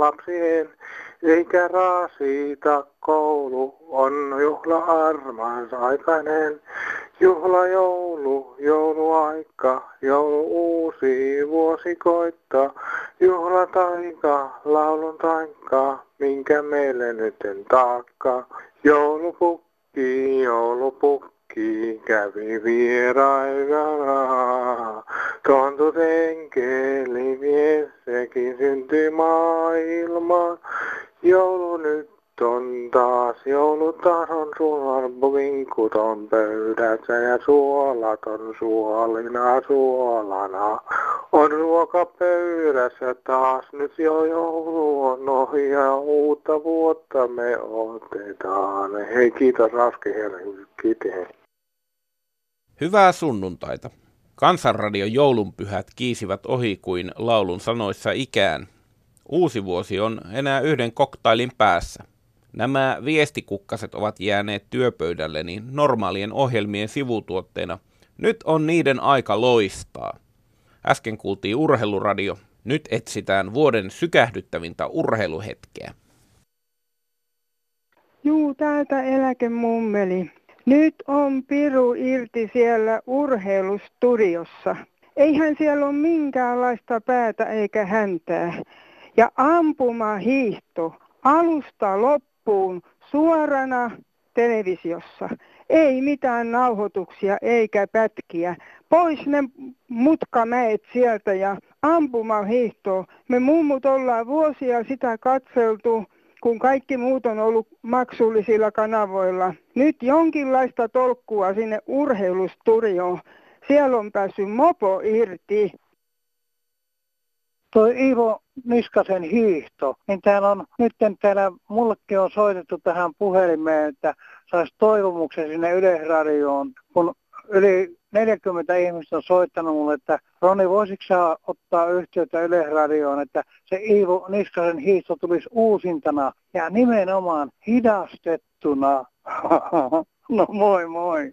lapsien, eikä rasita koulu, on juhla armas aikainen. Juhla joulu, jouluaika, joulu uusi vuosi koittaa. Juhla taika, laulun taikka, minkä meille nyt taakka. Joulupukki, joulupukki, kävi vierailana. Tontut enkeli mies, sekin syntyi maailmaan. Joulu nyt on taas, joulu taas on suola, vinkut on pöydässä ja suolat on suolina suolana. On ruoka pöydässä taas, nyt jo joulu on ohi ja uutta vuotta me otetaan. Hei kiitos Raski Kiitos. Hyvää sunnuntaita. Kansanradion joulunpyhät kiisivät ohi kuin laulun sanoissa ikään. Uusi vuosi on enää yhden koktailin päässä. Nämä viestikukkaset ovat jääneet työpöydälleni normaalien ohjelmien sivutuotteena. Nyt on niiden aika loistaa. Äsken kuultiin urheiluradio. Nyt etsitään vuoden sykähdyttävintä urheiluhetkeä. Juu, täältä eläkemummeli. Nyt on Piru irti siellä urheilustudiossa. Eihän siellä ole minkäänlaista päätä eikä häntää. Ja ampuma hiihto alusta loppuun suorana televisiossa. Ei mitään nauhoituksia eikä pätkiä. Pois ne mutkamäet sieltä ja ampumahiihto. Me mummut ollaan vuosia sitä katseltu kun kaikki muut on ollut maksullisilla kanavoilla. Nyt jonkinlaista tolkkua sinne urheilustudioon. Siellä on päässyt mopo irti. Tuo Iivo Niskasen hiihto, niin täällä on, nyt täällä mullekin on soitettu tähän puhelimeen, että saisi toivomuksen sinne Yleisradioon, kun yli 40 ihmistä on soittanut mulle, että Roni, voisitko sä ottaa yhteyttä Yleisradioon, että se Iivo Niskasen hiihto tulisi uusintana ja nimenomaan hidastettuna. no moi moi.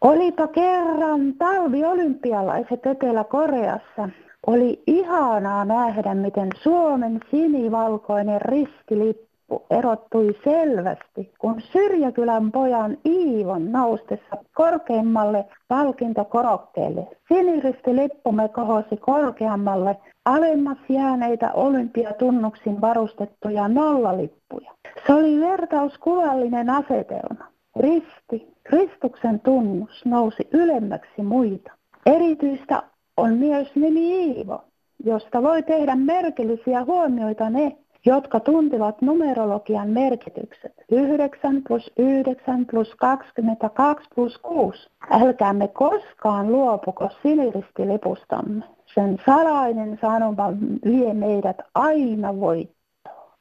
Olipa kerran talviolympialaiset Etelä-Koreassa. Oli ihanaa nähdä, miten Suomen sinivalkoinen ristilippu lippu erottui selvästi, kun Syrjäkylän pojan Iivon noustessa korkeimmalle palkintokorokkeelle. Siniristilippumme kohosi korkeammalle alemmas jääneitä olympiatunnuksin varustettuja nollalippuja. Se oli vertauskuvallinen asetelma. Risti, Kristuksen tunnus, nousi ylemmäksi muita. Erityistä on myös nimi Iivo, josta voi tehdä merkillisiä huomioita ne, jotka tuntivat numerologian merkitykset. 9 plus 9 plus 22 plus 6. Älkäämme koskaan luopuko siniristilipustamme. Sen salainen sanoma vie meidät aina voittoon.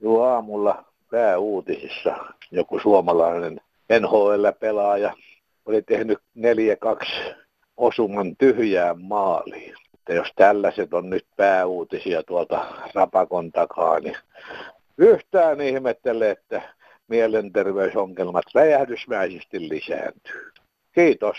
Joo, aamulla pääuutisissa joku suomalainen NHL-pelaaja oli tehnyt 4-2 osuman tyhjään maaliin että jos tällaiset on nyt pääuutisia tuolta Rapakon takaa, niin yhtään ihmettele, että mielenterveysongelmat räjähdysmäisesti lisääntyy. Kiitos.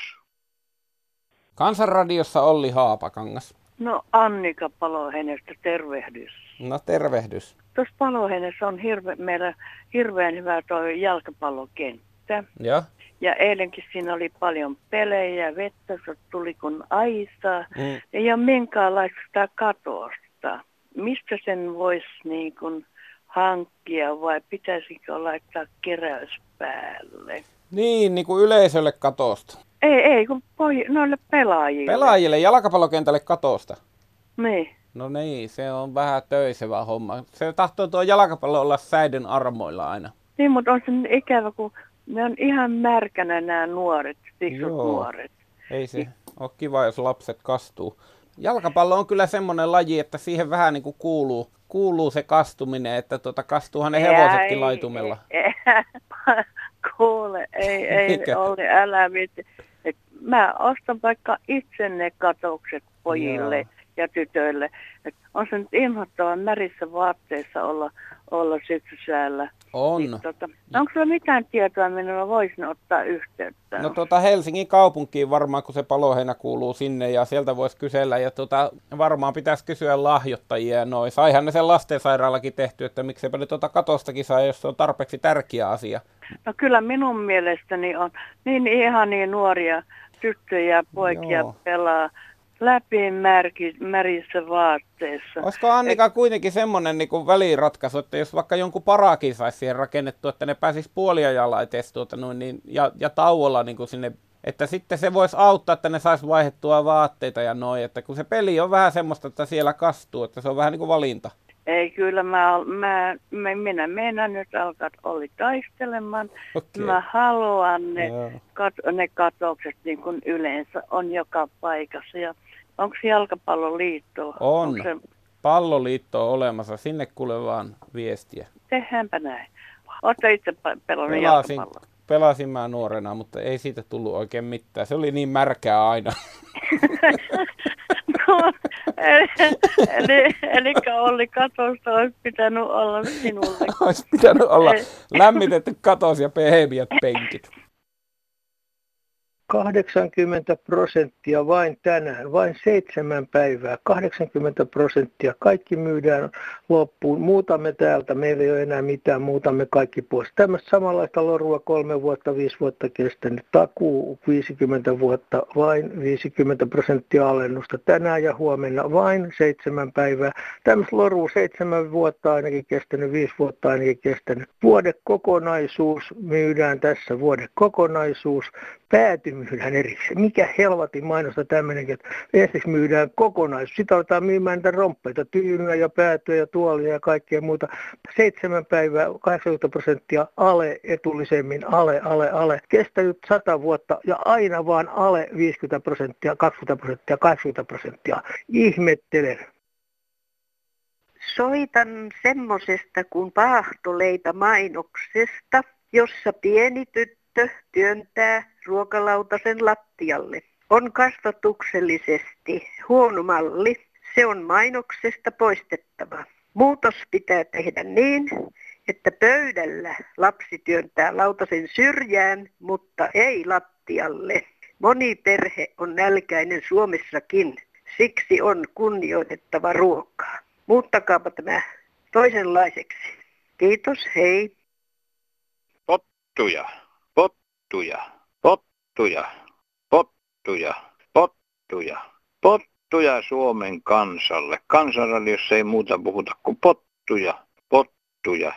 Kansanradiossa Olli Haapakangas. No Annika Palohenestä, tervehdys. No tervehdys. Tuossa Palohenessä on hirve, meillä hirveän hyvä tuo jalkapallokenttä. Ja. Ja eilenkin siinä oli paljon pelejä, vettä se tuli kun aisaa. Mm. Ei ole minkäänlaista katosta. Mistä sen voisi niin kuin hankkia vai pitäisikö laittaa keräys päälle? Niin, niin kuin yleisölle katosta. Ei, ei, kun poi, noille pelaajille. Pelaajille, jalkapallokentälle katosta. Niin. No niin, se on vähän töisevä homma. Se tahtoo tuo jalkapallo olla säiden armoilla aina. Niin, mutta on se ikävä, kun ne on ihan märkänä nämä nuoret, fiksut Joo. nuoret. Ei se ole kiva, jos lapset kastuu. Jalkapallo on kyllä semmoinen laji, että siihen vähän niin kuin kuuluu, kuuluu se kastuminen, että tuota, kastuuhan ne hevosetkin ei, laitumella. Ei, kuule, ei, ei Olli, älä viitti. Mä ostan vaikka itse ne katokset pojille. Joo. ja tytöille. Et on se nyt inhottavan märissä vaatteissa olla, olla syksysäällä. On. Niin, tota, onko sulla mitään tietoa, minne mä voisin ottaa yhteyttä? No tuota Helsingin kaupunkiin varmaan, kun se paloheinä kuuluu sinne ja sieltä voisi kysellä. Ja tuota, varmaan pitäisi kysyä lahjoittajia ja noin. Saihan ne sen lastensairaalakin tehty, että miksepä ne tuota katostakin saa, jos se on tarpeeksi tärkeä asia. No kyllä minun mielestäni on niin ihania nuoria tyttöjä ja poikia Joo. pelaa läpi märki, märissä vaatteessa. Olisiko Annika Et... kuitenkin semmoinen niin kuin väliratkaisu, että jos vaikka jonkun parakin saisi siihen rakennettu, että ne pääsisi puoliajalla etes tuota, noin, niin, ja, ja tauolla niin kuin sinne, että sitten se voisi auttaa, että ne saisi vaihdettua vaatteita ja noin, että kun se peli on vähän semmoista, että siellä kastuu, että se on vähän niin kuin valinta. Ei, kyllä mä, mä, mä minä menen nyt alkaa oli taistelemaan. Okay. Mä haluan ne, kat, ne katokset niin kuin yleensä on joka paikassa. Ja onko jalkapalloliitto? On. Onko se... Palloliitto on olemassa. Sinne kuule vaan viestiä. Tehdäänpä näin. Oletko itse pelannut jalkapalloa? Pelasin mä nuorena, mutta ei siitä tullut oikein mitään. Se oli niin märkää aina. eli, eli, Olli katosta olisi pitänyt olla sinulle. olisi pitänyt olla lämmitetty katos ja pehmeät penkit. 80 prosenttia vain tänään, vain seitsemän päivää, 80 prosenttia. Kaikki myydään loppuun. Muutamme täältä, meillä ei ole enää mitään, muutamme kaikki pois. Tämmöistä samanlaista lorua kolme vuotta, viisi vuotta kestänyt. Takuu 50 vuotta, vain 50 prosenttia alennusta. Tänään ja huomenna vain seitsemän päivää. Tämmöistä lorua seitsemän vuotta ainakin kestänyt, viisi vuotta ainakin kestänyt. Vuodekokonaisuus myydään tässä, vuodekokonaisuus pääty erikseen. Mikä helvatin mainosta tämmöinenkin, että ensiksi myydään kokonaisuus. Sitten aletaan myymään niitä romppeita, tyynyä ja päätyä ja tuolia ja kaikkea muuta. Seitsemän päivää, 80 prosenttia ale etullisemmin, ale, ale, ale. Kestänyt 100 vuotta ja aina vaan ale 50 prosenttia, 20 prosenttia, 80 prosenttia. Ihmettelen. Soitan semmosesta kuin paahtoleita mainoksesta, jossa pieni tyttö tyttö työntää ruokalautasen lattialle. On kasvatuksellisesti huono malli. Se on mainoksesta poistettava. Muutos pitää tehdä niin, että pöydällä lapsi työntää lautasen syrjään, mutta ei lattialle. Moni perhe on nälkäinen Suomessakin, siksi on kunnioitettava ruokaa. Muuttakaapa tämä toisenlaiseksi. Kiitos, hei. Pottuja pottuja, pottuja, pottuja, pottuja, pottuja Suomen kansalle. Kansanradiossa ei muuta puhuta kuin pottuja, pottuja,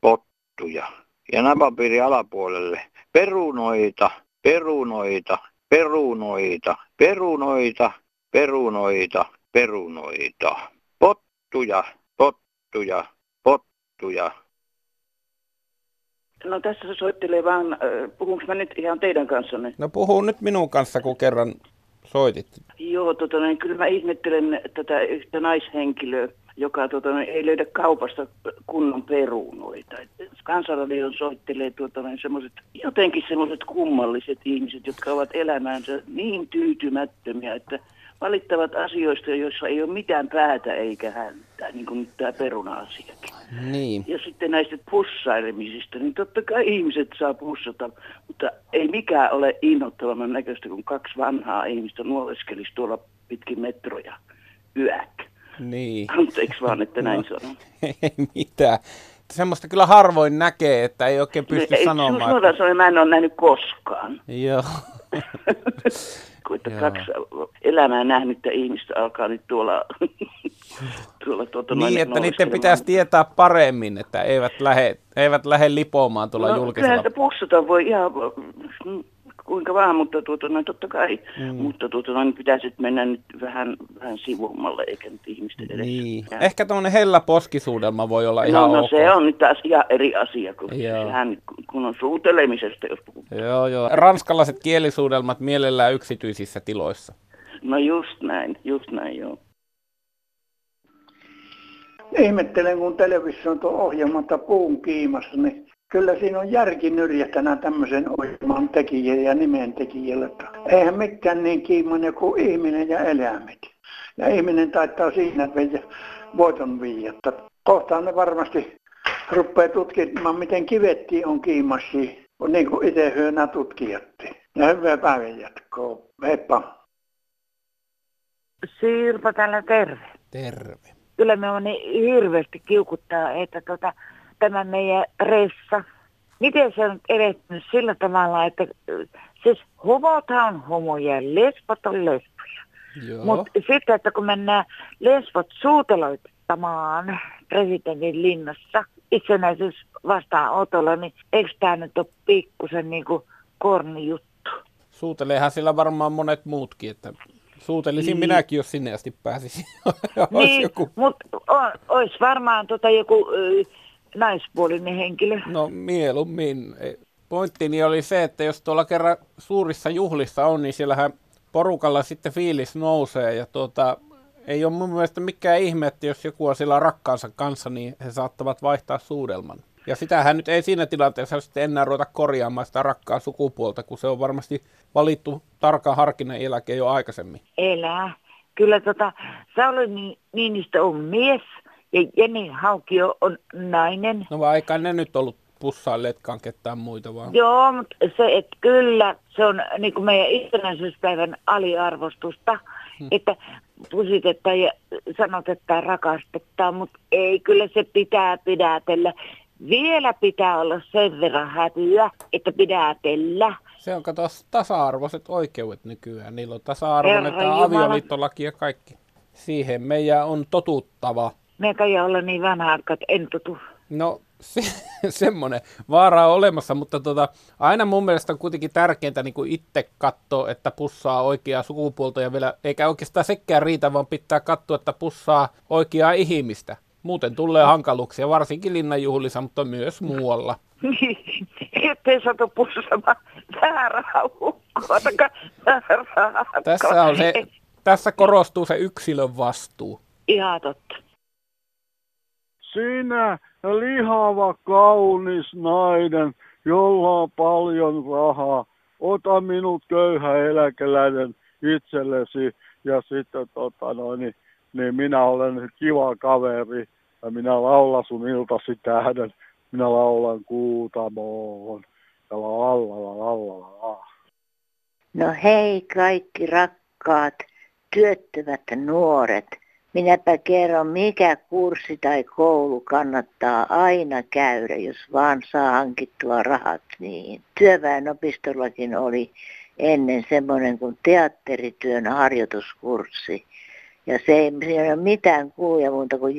pottuja. Ja napapiiri alapuolelle. Perunoita, perunoita, perunoita, perunoita, perunoita, perunoita. Pottuja, pottuja, pottuja, No tässä se soittelee vaan, puhunko mä nyt ihan teidän kanssanne? No puhuu nyt minun kanssa, kun kerran soitit. Joo, tota, niin, kyllä mä ihmettelen tätä yhtä naishenkilöä, joka tota, niin, ei löydä kaupasta kunnon perunoita. Kansanradion soittelee tuota, niin, semmoset, jotenkin semmoiset kummalliset ihmiset, jotka ovat elämäänsä niin tyytymättömiä, että valittavat asioista, joissa ei ole mitään päätä eikä häntä, niin kuin tämä peruna-asiakin. Niin. Ja sitten näistä pussailemisista, niin totta kai ihmiset saa pussata, mutta ei mikään ole innoittavamman näköistä, kun kaksi vanhaa ihmistä nuoleskelisi tuolla pitkin metroja yök. Niin. Anteeksi vaan, että näin no, sanon. Ei mitään. Semmoista kyllä harvoin näkee, että ei oikein pysty ei, sanomaan. Suoraan että... sanoen, mä en ole nähnyt koskaan. Joo. kaksi elämää nähnyttä ihmistä alkaa nyt tuolla... tuolla tuota, niin, että niiden pitäisi tietää paremmin, että eivät lähde, eivät lähde lipomaan tuolla no, julkisella... Kyllä pussata voi ihan kuinka vaan, mutta tuota, no, totta kai. Mm. Mutta tuota, no, pitäisi mennä nyt vähän, vähän sivummalle, eikä nyt ihmisten edessä. Niin. Ehkä tuommoinen hellä poskisuudelma voi olla ihan no, no ok. se on nyt taas ihan eri asia, kun, sehän, kun on suutelemisesta, jos puhutaan. Joo, joo. Ranskalaiset kielisuudelmat mielellään yksityisissä tiloissa. No just näin, just näin, joo. Ihmettelen, kun televisio on tuo ohjelmata puun kiimassa, niin kyllä siinä on järki nyrjähtänä tämmöisen ohjelman tekijä ja nimen tekijällä. Eihän mikään niin kiimainen kuin ihminen ja eläimet. Ja ihminen taittaa siinä voiton viijatta. Kohtaan ne varmasti rupeaa tutkimaan, miten kivetti on kiimasi, niin kuin itse hyönä tutkijatti. Ja hyvää päivän jatkoa. Heippa. Sirpa täällä terve. Terve. Kyllä me on niin hirveästi kiukuttaa, että tota, tämä meidän ressa, miten se on edennyt sillä tavalla, että siis homot on homoja ja lesbot on lesboja. Mutta sitten, että kun mennään lesbot suuteloittamaan presidentin linnassa itsenäisyys vastaan otolla, niin eikö tämä nyt ole pikkusen niin kuin korni juttu? Suuteleehan sillä varmaan monet muutkin, että suutelisin niin. minäkin, jos sinne asti pääsisin. niin, joku... mutta olisi varmaan tota joku naispuolinen henkilö. No mieluummin. Pointtini oli se, että jos tuolla kerran suurissa juhlissa on, niin siellähän porukalla sitten fiilis nousee ja tuota, ei ole mun mielestä mikään ihme, että jos joku on sillä rakkaansa kanssa, niin he saattavat vaihtaa suudelman. Ja sitähän nyt ei siinä tilanteessa sitten enää ruveta korjaamaan sitä rakkaa sukupuolta, kun se on varmasti valittu tarkan harkinnan jälkeen jo aikaisemmin. Elää. Kyllä tota, Sauli Niinistö on mies ja Jenni Haukio on nainen. No vai eikä ne nyt ollut pussailleetkaan ketään muita vaan. Joo, mutta se, että kyllä, se on niin kuin meidän itsenäisyyspäivän aliarvostusta, hmm. että pusitetaan ja sanotetaan rakastetaan, mutta ei, kyllä se pitää pidätellä. Vielä pitää olla sen verran hätyä, että pidätellä. Se on kato tasa-arvoiset oikeudet nykyään. Niillä on tasa-arvoinen tämä avioliittolaki ja kaikki. Siihen meidän on totuttava. Me ei olla niin vanha että en totu. No se, semmoinen vaara on olemassa, mutta tota, aina mun mielestä on kuitenkin tärkeintä niin kuin itse katsoa, että pussaa oikeaa sukupuolta ja vielä, eikä oikeastaan sekään riitä, vaan pitää katsoa, että pussaa oikeaa ihmistä. Muuten tulee hankaluuksia, varsinkin linnanjuhlissa, mutta myös muualla. Niin, ettei satu pussaamaan väärää ukkoa, Tässä, on se, tässä korostuu se yksilön vastuu. Ihan totta. Sinä lihava kaunis nainen, jolla on paljon rahaa, ota minut köyhä eläkeläinen itsellesi. Ja sitten tota noin, niin, niin minä olen kiva kaveri. Ja minä laulan sun iltasi tähden, minä laulan kuutamoon. Ja la la la la. No hei kaikki rakkaat työttömät nuoret. Minäpä kerron, mikä kurssi tai koulu kannattaa aina käydä, jos vaan saa hankittua rahat niin. Työväenopistollakin oli ennen semmoinen kuin teatterityön harjoituskurssi. Ja se ei, siinä ei ole mitään kuluja muuta kuin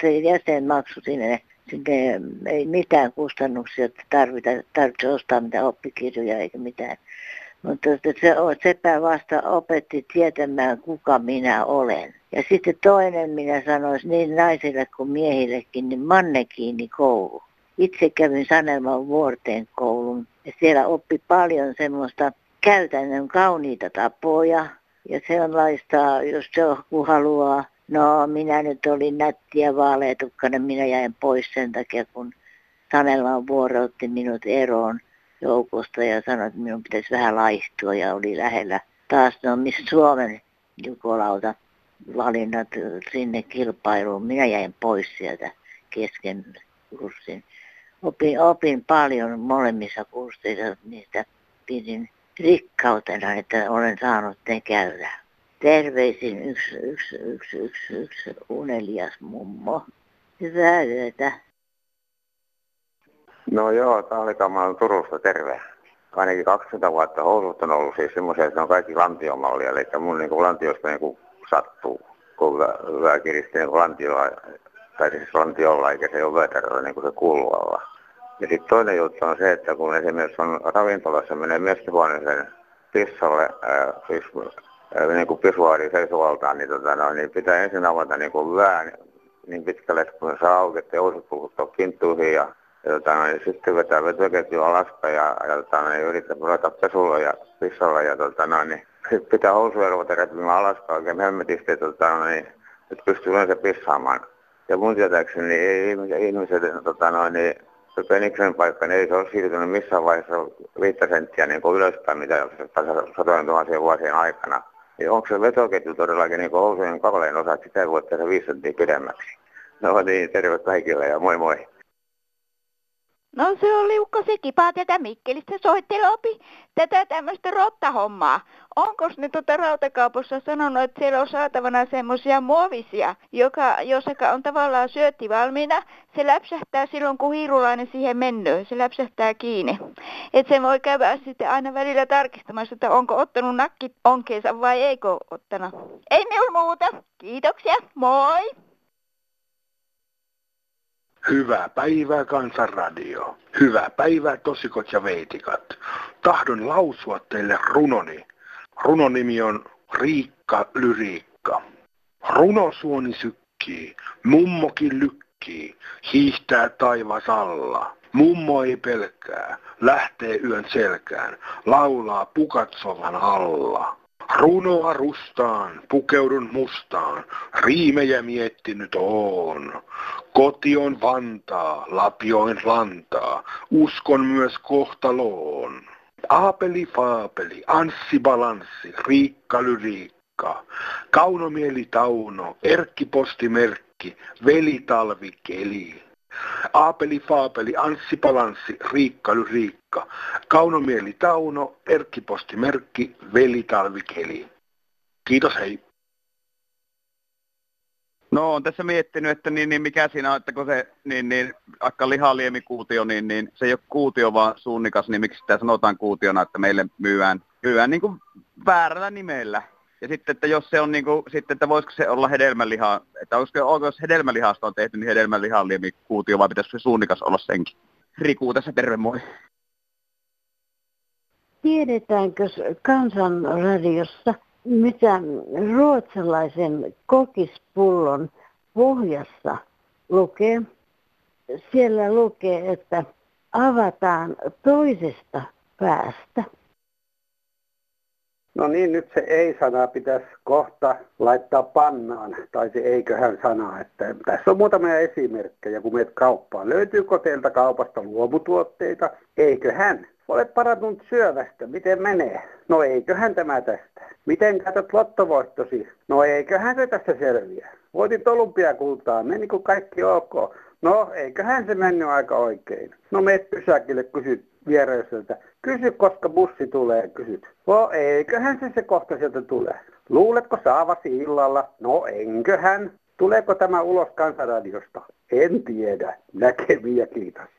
se jäsenmaksu sinne. Sinne ei mitään kustannuksia, tarvita, tarvitse ostaa mitään oppikirjoja eikä mitään. Mutta se, sepä vasta opetti tietämään, kuka minä olen. Ja sitten toinen minä sanoisin niin naisille kuin miehillekin, niin Mannekiini koulu. Itse kävin Sanelman vuorteen koulun ja siellä oppi paljon semmoista käytännön kauniita tapoja ja sellaista, jos joku haluaa, no minä nyt olin nätti ja vaaleetukkainen, minä jäin pois sen takia, kun Sanelman vuoro otti minut eroon joukosta ja sanoi, että minun pitäisi vähän laihtua ja oli lähellä. Taas no missä Suomen jukolauta valinnat sinne kilpailuun. Minä jäin pois sieltä kesken kurssin. Opin, opin paljon molemmissa kursseissa, niistä pidin rikkautena, että olen saanut ne käydä. Terveisin yksi, yksi, yksi, yksi, yksi unelias mummo. Hyvää yötä. No joo, tämä oli kamala Turusta terve. Ainakin 20 vuotta housut on ollut siis semmoisia, että ne on kaikki lantiomallia, eli mun niin lantiosta niin sattuu, kun hyvä kiristää niin lantiolla, tai siis lantiolla, eikä se ole veterä niin kuin se kuuluu olla. Ja sitten toinen juttu on se, että kun esimerkiksi on ravintolassa menee mestihuoneeseen pissalle, ää, siis, ää, niin kuin pisuaari seisovaltaan, niin, tota, no, niin pitää ensin avata niin kuin vähän niin pitkälle, kun se saa auki, että puhuttaa kinttuihin ja ja tota, no, niin sitten vetää vetuketju alaspäin ja, ja tota, no, niin yrittää ruveta pesulla ja pissalla ja tota, no, niin pitää housuja ruveta repimään alaspäin oikein hemmetisti, että tota, no, niin, että pystyy yleensä pissaamaan. Ja mun tietääkseni niin ei ihmiset, ihmiset tota, no, niin, se peniksen paikka, niin ei se ole siirtynyt missään vaiheessa viittä senttiä niin ylöspäin, mitä satojen tuhansien vuosien aikana. Ja onko se vetoketju todellakin niin Oulujen kapaleen osa, että sitä voi tehdä viisi tuntia pidemmäksi? No niin, terve kaikille ja moi moi. No se on liukka se kipaa tätä Mikkelistä soittelopi tätä tämmöistä rottahommaa. Onko ne tuota rautakaupassa sanonut, että siellä on saatavana semmoisia muovisia, joka, jossakaan on tavallaan syötti valmiina. Se läpsähtää silloin, kun hiirulainen siihen menee. Se läpsähtää kiinni. Että se voi käydä sitten aina välillä tarkistamassa, että onko ottanut nakkit onkeensa vai eikö ottanut. Ei minulla muuta. Kiitoksia. Moi! Hyvää päivää Kansanradio. Hyvää päivää tosikot ja veitikat. Tahdon lausua teille runoni. Runon nimi on Riikka Lyriikka. Runosuoni sykkii, mummokin lykkii, hiihtää taivas alla. Mummo ei pelkää, lähtee yön selkään, laulaa pukatsovan alla. Runoa rustaan, pukeudun mustaan, riimejä miettinyt oon. Koti on Vantaa, Lapioin lantaa, uskon myös kohtaloon. Aapeli Faapeli, Anssi Balanssi, Riikka Lyriikka, Kaunomieli Tauno, Erkki Postimerkki, Veli Talvi Keli. Aapeli Faapeli, Anssi Palanssi, Riikka Lyriikka, Kaunomieli Tauno, Erkki Postimerkki, Veli Talvi Keli. Kiitos hei. No on tässä miettinyt, että niin, niin mikä siinä on, että kun se niin, niin, akka lihaliemikuutio, niin, niin se ei ole kuutio vaan suunnikas, niin miksi sitä sanotaan kuutiona, että meille myyään, myyään niin kuin väärällä nimellä. Ja sitten, että jos se on niin kuin, sitten, että voisiko se olla hedelmäliha, että onko jos hedelmälihasta on tehty, niin hedelmälihaliemikuutio, vai pitäisikö se suunnikas olla senkin? Riku tässä, terve moi. Tiedetäänkö kansanradiossa, mitä ruotsalaisen kokispullon pohjassa lukee? Siellä lukee, että avataan toisesta päästä. No niin, nyt se ei-sana pitäisi kohta laittaa pannaan, tai se eiköhän sana. Että tässä on muutamia esimerkkejä, kun meet kauppaan. Löytyykö teiltä kaupasta luomutuotteita? Eiköhän? Olet parantunut syövästä, miten menee? No eiköhän tämä tästä. Miten käytät lottovoittosi? No eiköhän se tästä selviä. Voitit olympiakultaa, menikö kaikki ok? No eiköhän se mennyt aika oikein. No meet pysäkille, kysyt vieraiselta. Kysy, koska bussi tulee, kysyt. No eiköhän se se kohta sieltä tule. Luuletko saavasi illalla? No enköhän. Tuleeko tämä ulos kansanradiosta? En tiedä. Näkemiä, kiitos.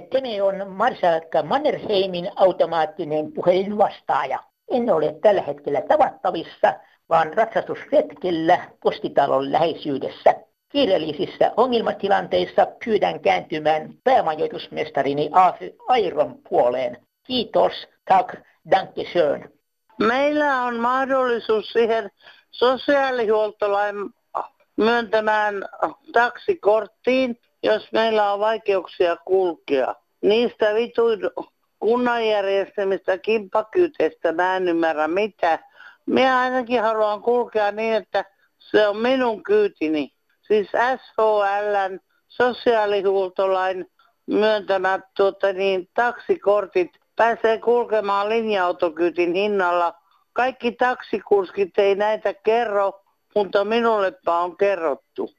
Tene on Marsalkka Mannerheimin automaattinen puhelinvastaaja. En ole tällä hetkellä tavattavissa, vaan ratsastusretkellä postitalon läheisyydessä. Kiireellisissä ongelmatilanteissa pyydän kääntymään päämajoitusmestarini Airon puoleen. Kiitos, tack, danke schön. Meillä on mahdollisuus siihen sosiaalihuoltolain myöntämään taksikorttiin, jos meillä on vaikeuksia kulkea. Niistä vituin kunnan järjestämistä kimppakyyteistä mä en ymmärrä mitä. Minä ainakin haluan kulkea niin, että se on minun kyytini. Siis SHLn sosiaalihuoltolain myöntämät tuota, niin, taksikortit pääsee kulkemaan linja-autokyytin hinnalla. Kaikki taksikurskit ei näitä kerro, mutta minullepa on kerrottu.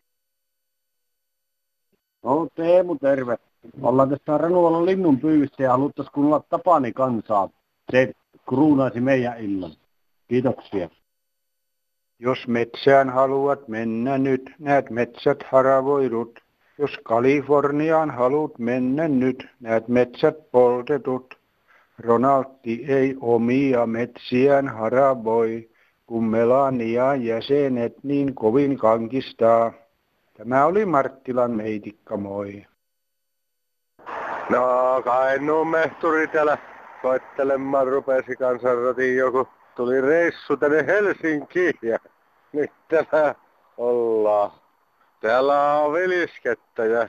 No Teemu, terve. Ollaan tässä Renuvalon linnun pyyssä ja haluttaisiin kuunnella Tapani kansaa. Se kruunaisi meidän illan. Kiitoksia. Jos metsään haluat mennä nyt, näet metsät haravoidut. Jos Kaliforniaan haluat mennä nyt, näet metsät poltetut. Ronaldi ei omia metsiään haravoi, kun Melania jäsenet niin kovin kankistaa. Tämä oli Marttilan meitikka, moi. No, Kainuun mehturi täällä soittelemaan rupesi kansanratiin joku. Tuli reissu tänne Helsinkiin ja nyt täällä ollaan. Täällä on viliskettä ja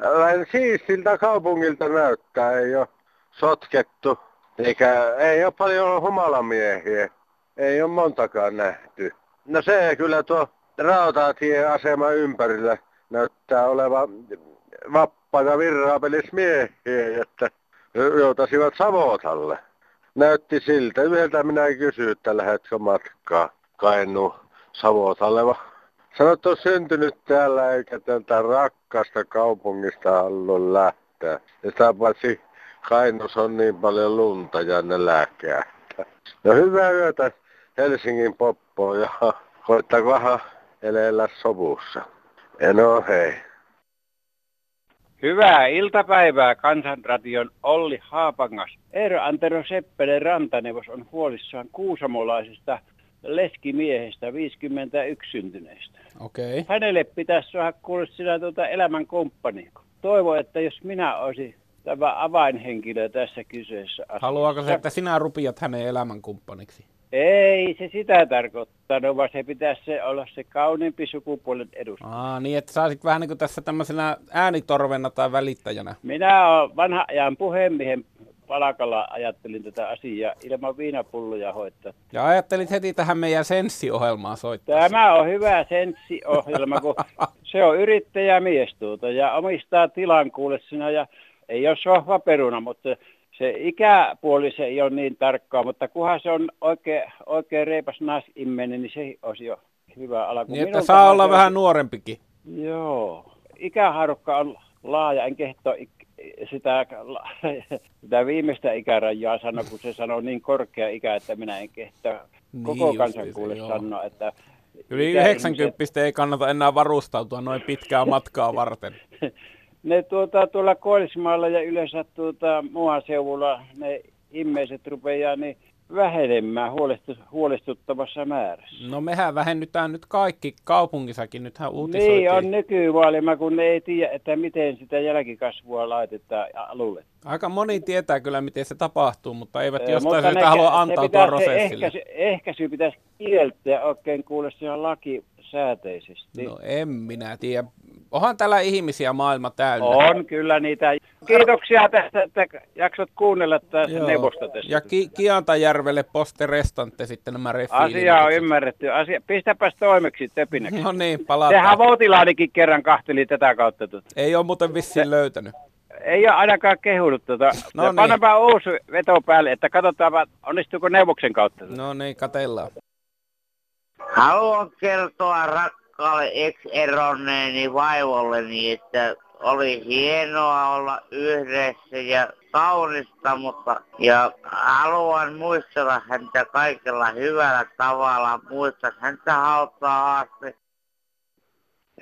vähän siisiltä kaupungilta näyttää, ei ole sotkettu. Eikä ei ole paljon humalamiehiä. Ei ole montakaan nähty. No se kyllä tuo rautatieasema ympärillä näyttää oleva vappana virraapelis miehiä, että joutasivat Savotalle. näytti siltä. Yhdeltä minä kysyin, että lähdetkö matkaa Kainu Savotaleva. Sanoit, että on syntynyt täällä eikä tältä rakkaasta kaupungista halua lähteä. Ja sitä paitsi Kainus on niin paljon lunta ja ne lääkeä. No hyvää yötä Helsingin poppoon ja koittakohan eleellä sovussa. No hei. Hyvää iltapäivää Kansanradion Olli Haapangas. Eero Antero Seppele Rantaneuvos on huolissaan kuusamolaisesta leskimiehestä 51 syntyneestä. Okei. Okay. Hänelle pitäisi saada kuulla sinä tuota elämän kumppani. Toivo, että jos minä olisin tämä avainhenkilö tässä kyseessä asiassa. Haluaako se, että sinä rupiat hänen elämänkumppaniksi? Ei se sitä tarkoittanut, vaan se pitäisi se olla se kauniimpi sukupuolen edustaja. Aa, niin että saisit vähän niin kuin tässä tämmöisenä äänitorvena tai välittäjänä. Minä olen vanha ajan puhemiehen palakalla ajattelin tätä asiaa ilman viinapulloja hoitaa. Ja ajattelit heti tähän meidän senssiohjelmaan soittaa. Tämä on hyvä senssiohjelma, kun se on yrittäjämies tuota ja omistaa tilan kuulessina ja ei ole sohva peruna, mutta se ikäpuoli se ei ole niin tarkkaa, mutta kunhan se on oikein, oikein reipas naisimmeinen, niin se olisi jo hyvä alku. Niin, että saa olla vähän nuorempikin. Joo. Ikähaarukka on laaja, en kehto sitä, sitä viimeistä ikärajaa sano, kun se sanoo niin korkea ikä, että minä en kehtä niin koko kansankuulle sanoa, että Yli 90 ei kannata enää varustautua noin pitkää matkaa varten. ne tuota, tuolla Koillismaalla ja yleensä tuota, seuvulla ne ihmiset rupeaa niin vähenemään huolestut, huolestuttavassa määrässä. No mehän vähennytään nyt kaikki kaupungissakin, nythän uutisoitiin. Niin on nykyvaalima, kun ne ei tiedä, että miten sitä jälkikasvua laitetaan alulle. Aika moni tietää kyllä, miten se tapahtuu, mutta eivät ee, jostain syystä halua antautua prosessille. Ehkäisy, ehkäisy pitäisi kieltää oikein kuule ihan lakisääteisesti. No en minä tiedä onhan täällä ihmisiä maailma täynnä. On kyllä niitä. Kiitoksia tästä, että jaksot kuunnella tästä neuvosta tästä. Ja ki- Kiantajärvelle poste restante sitten nämä refiilit. Asia on ymmärretty. Asia... Pistäpäs toimeksi töpinäksi. No niin, palataan. Sehän Voutilaanikin kerran kahteli tätä kautta. Tuota. Ei ole muuten vissiin Se... löytänyt. Ei ole ainakaan kehunut tuota. No niin. Uusi veto päälle, että katsotaan onnistuuko neuvoksen kautta. Tuota. No niin, katellaan. Haluan kertoa rak rakkaalle ex-eronneeni vaivolleni, että oli hienoa olla yhdessä ja kaunista, mutta ja haluan muistella häntä kaikella hyvällä tavalla. Muistan häntä hauttaa asti.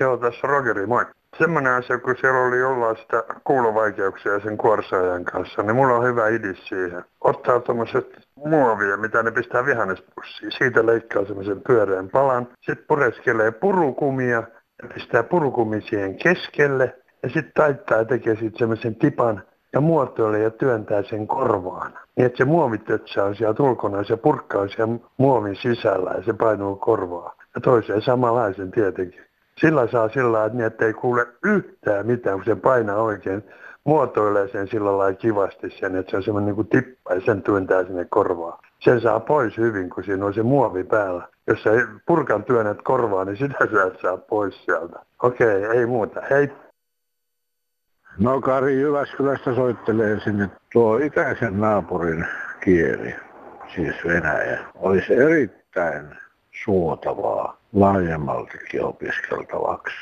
Joo, tässä Rogeri, moi semmoinen asia, kun siellä oli jollain sitä kuulovaikeuksia sen kuorsaajan kanssa, niin mulla on hyvä idis siihen. Ottaa tuommoiset muovia, mitä ne pistää vihannespussiin. Siitä leikkaa semmoisen pyöreän palan. Sitten pureskelee purukumia ja pistää purukumi siihen keskelle. Ja sitten taittaa ja tekee siitä semmoisen tipan ja muotoilee ja työntää sen korvaan. Niin että se muovitötsä on siellä ulkona ja se purkka on siellä muovin sisällä ja se painuu korvaa. Ja toiseen samanlaisen tietenkin. Sillä saa sillä että, niin, että ei kuule yhtään mitään, kun se painaa oikein, muotoilee sen sillä lailla kivasti sen, että se on semmoinen niin kuin tippa ja sen työntää sinne korvaan. Sen saa pois hyvin, kun siinä on se muovi päällä. Jos sä purkan työnnät korvaan, niin sitä sä et saa pois sieltä. Okei, ei muuta. Hei! No Kari Jyväskylästä soittelee sinne tuo itäisen naapurin kieli, siis Venäjä. Olisi erittäin suotavaa laajemmaltikin opiskeltavaksi.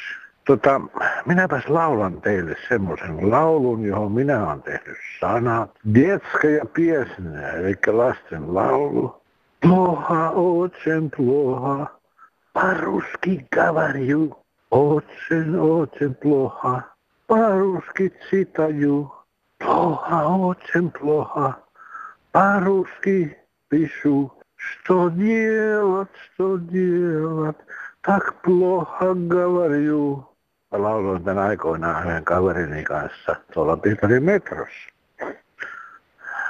Tota, minäpäs laulan teille semmoisen laulun, johon minä olen tehnyt sanat. Детska ja piesnä, eli lasten laulu. Ploha, очень плохо, по-русски говорю. Очень, очень плохо, по-русски читаю. Плохо, очень плохо, по-русски пишу. Что делать, что делать, так плохо говорю. Mä lauloin tämän aikoinaan yhden kaverini kanssa tuolla Pietarin metrossa.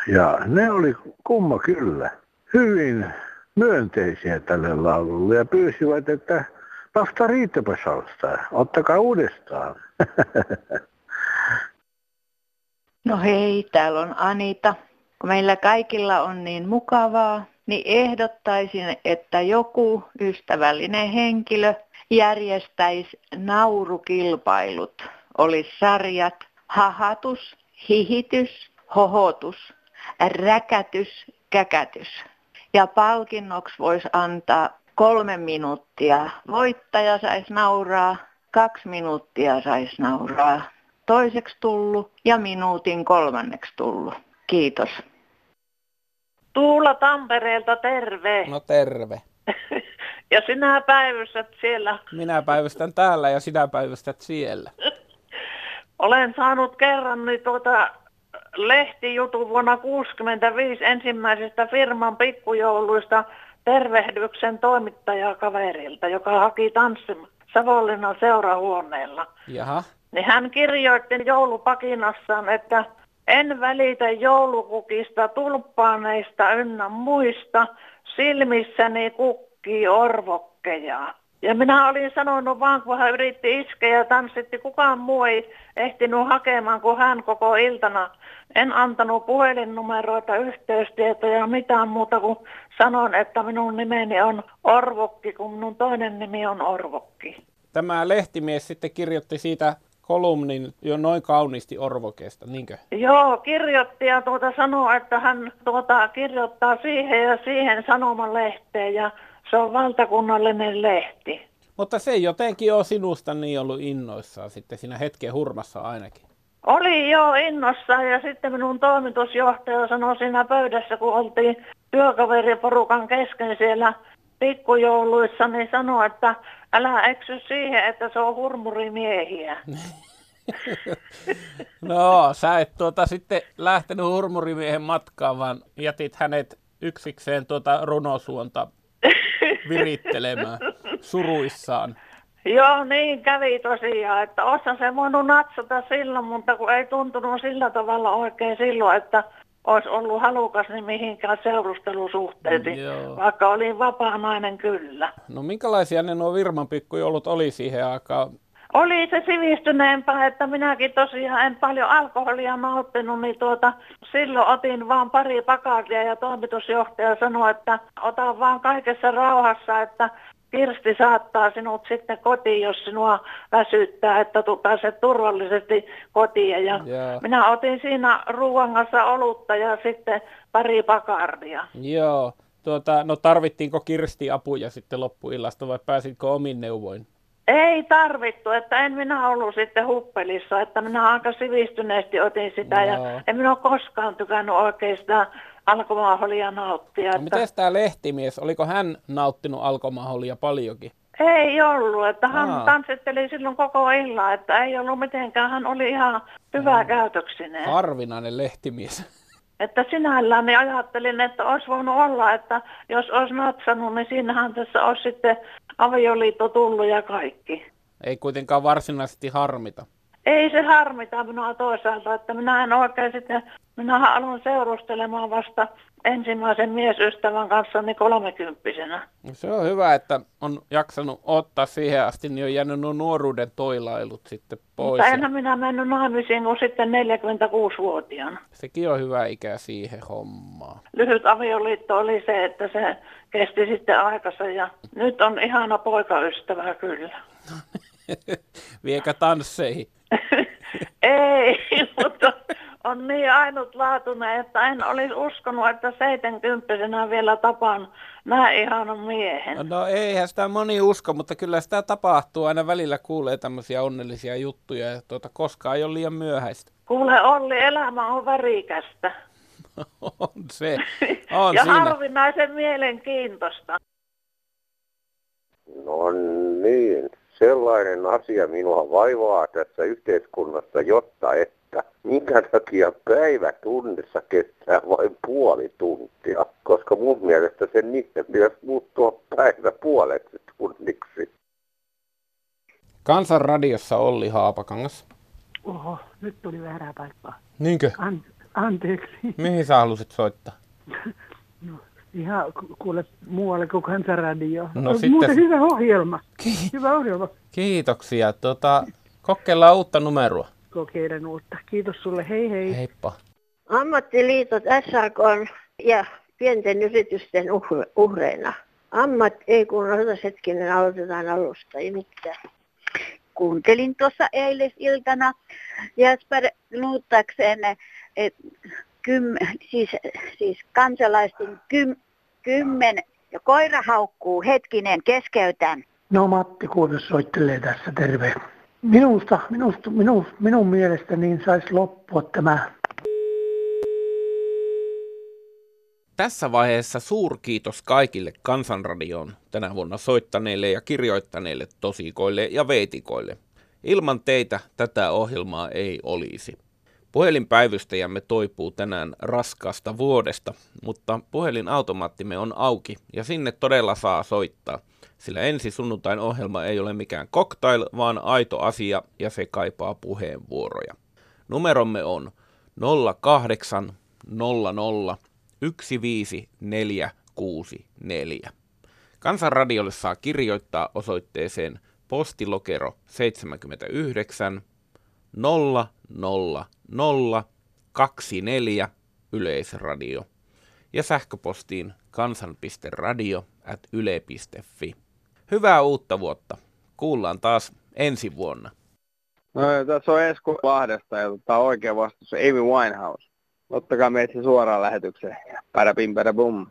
Ja ne oli kumma kyllä hyvin myönteisiä tälle laululle ja pyysivät, että Pasta riittäpäsalsta, ottakaa uudestaan. No hei, täällä on Anita. Kun meillä kaikilla on niin mukavaa, niin ehdottaisin, että joku ystävällinen henkilö järjestäisi naurukilpailut. Olisi sarjat hahatus, hihitys, hohotus, räkätys, käkätys. Ja palkinnoksi voisi antaa kolme minuuttia. Voittaja saisi nauraa, kaksi minuuttia saisi nauraa. Toiseksi tullut ja minuutin kolmanneksi tullut. Kiitos. Tuula Tampereelta terve. No terve. Ja sinä päivystät siellä. Minä päivystän täällä ja sinä päivystät siellä. Olen saanut kerran niin tuota lehtijutun vuonna 1965 ensimmäisestä firman pikkujouluista tervehdyksen toimittajakaverilta, joka haki tanssin Savonlinnan seurahuoneella. Jaha. Niin hän kirjoitti joulupakinassaan, että en välitä joulukukista, tulppaaneista ynnä muista, silmissäni kukkii orvokkeja. Ja minä olin sanonut vaan, kun hän yritti iskeä ja tanssitti, kukaan muu ei ehtinyt hakemaan kuin hän koko iltana. En antanut puhelinnumeroita, yhteystietoja, mitään muuta kuin sanon, että minun nimeni on Orvokki, kun minun toinen nimi on Orvokki. Tämä lehtimies sitten kirjoitti siitä kolumnin jo noin kauniisti Orvokesta, niinkö? Joo, kirjoitti ja tuota sanoi, että hän tuota kirjoittaa siihen ja siihen sanomalehteen ja se on valtakunnallinen lehti. Mutta se jotenkin on sinusta niin ollut innoissaan sitten siinä hetken hurmassa ainakin. Oli jo innossa ja sitten minun toimitusjohtaja sanoi siinä pöydässä, kun oltiin työkaveriporukan kesken siellä pikkujouluissa, niin sanoi, että älä eksy siihen, että se on hurmurimiehiä. No, sä et tuota sitten lähtenyt hurmurimiehen matkaan, vaan jätit hänet yksikseen tuota runosuonta virittelemään suruissaan. Joo, niin kävi tosiaan, että osa se voinut natsata silloin, mutta kun ei tuntunut sillä tavalla oikein silloin, että olisi ollut halukas niin mihinkään seurustelusuhteisiin, Joo. vaikka olin vapaa nainen kyllä. No minkälaisia ne nuo Virman pikkujoulut oli siihen aikaan? Oli se sivistyneempää, että minäkin tosiaan en paljon alkoholia nauttinut, niin tuota, silloin otin vaan pari pakaria ja toimitusjohtaja sanoi, että ota vaan kaikessa rauhassa, että Kirsti saattaa sinut sitten kotiin, jos sinua väsyttää, että tu pääset turvallisesti kotiin. Ja Joo. minä otin siinä ruoan kanssa olutta ja sitten pari pakardia. Joo. Tuota, no tarvittiinko Kirsti apuja sitten loppuillasta vai pääsitkö omin neuvoin? Ei tarvittu, että en minä ollut sitten huppelissa, että minä aika sivistyneesti otin sitä Joo. ja en minä ole koskaan tykännyt oikein sitä alkoholia nauttia. No, Että miten tämä lehtimies, oliko hän nauttinut alkoholia paljonkin? ei ollut, että hän Aa. tanssitteli silloin koko illan, että ei ollut mitenkään, hän oli ihan hyvä käytöksinen. Harvinainen lehtimies. Että sinällään niin ajattelin, että olisi voinut olla, että jos olisi natsannut, niin siinähän tässä olisi sitten avioliitto tullut ja kaikki. Ei kuitenkaan varsinaisesti harmita. Ei se harmita minua toisaalta, että minä en oikein sitten, minähän aloin seurustelemaan vasta ensimmäisen miesystävän kanssa niin kolmekymppisenä. Se on hyvä, että on jaksanut ottaa siihen asti, niin on jäänyt nuo nuoruuden toilailut sitten pois. Mutta enhän minä mennyt naimisiin kuin sitten 46-vuotiaana. sekin on hyvä ikä siihen hommaan. Lyhyt avioliitto oli se, että se kesti sitten aikansa ja nyt on ihana poikaystävä kyllä. Viekä tansseihin. Ei, mutta on niin ainutlaatuinen, että en olisi uskonut, että 70 vielä tapaan näin ihanan miehen. No eihän sitä moni usko, mutta kyllä sitä tapahtuu. Aina välillä kuulee tämmöisiä onnellisia juttuja ja tuota, koskaan ei ole liian myöhäistä. Kuule Olli, elämä on värikästä On se. On ja siinä. harvinaisen mielenkiintoista. No niin, sellainen asia minua vaivaa tässä yhteiskunnassa, jotta että minkä takia päivä tunnissa kestää vain puoli tuntia, koska mun mielestä sen niiden pitäisi muuttua päivä puoleksi tunniksi. Kansanradiossa Olli Haapakangas. Oho, nyt tuli väärää paikkaa. Niinkö? An, anteeksi. Mihin sä halusit soittaa? No, ihan ku- kuule muualle kuin kansanradio. No On sitten- Muuten hyvä ohjelma. Hyvä ohjelma. Kiitoksia. Tota, kokeillaan uutta numeroa. Kokeilen uutta. Kiitos sulle. Hei hei. Heippa. Ammattiliitot SRK ja pienten yritysten uhre- uhreina. Ammat, ei kun odotas hetkinen, aloitetaan alusta, ei mitään. kuuntelin tuossa eilisiltana Jesper Luuttaksen et, kym, siis, siis kansalaisten kym, kymmen ja koira haukkuu. Hetkinen, keskeytän. No Matti Kuotos soittelee tässä, terve. Minusta, minusta minun, minun mielestä niin saisi loppua tämä Tässä vaiheessa suurkiitos kaikille Kansanradioon tänä vuonna soittaneille ja kirjoittaneille tosikoille ja veitikoille. Ilman teitä tätä ohjelmaa ei olisi. Puhelinpäivystäjämme toipuu tänään raskaasta vuodesta, mutta puhelinautomaattimme on auki ja sinne todella saa soittaa, sillä ensi sunnuntain ohjelma ei ole mikään cocktail, vaan aito asia ja se kaipaa puheenvuoroja. Numeromme on 08 00 15464. Kansanradiolle saa kirjoittaa osoitteeseen postilokero 79 000 24 Yleisradio ja sähköpostiin kansan.radio at yle.fi. Hyvää uutta vuotta. Kuullaan taas ensi vuonna. No, tässä on Esko Lahdesta ja tämä oikea vastaus on Amy Winehouse. Ottakaa meitä suoraan lähetykseen. Pärä bum.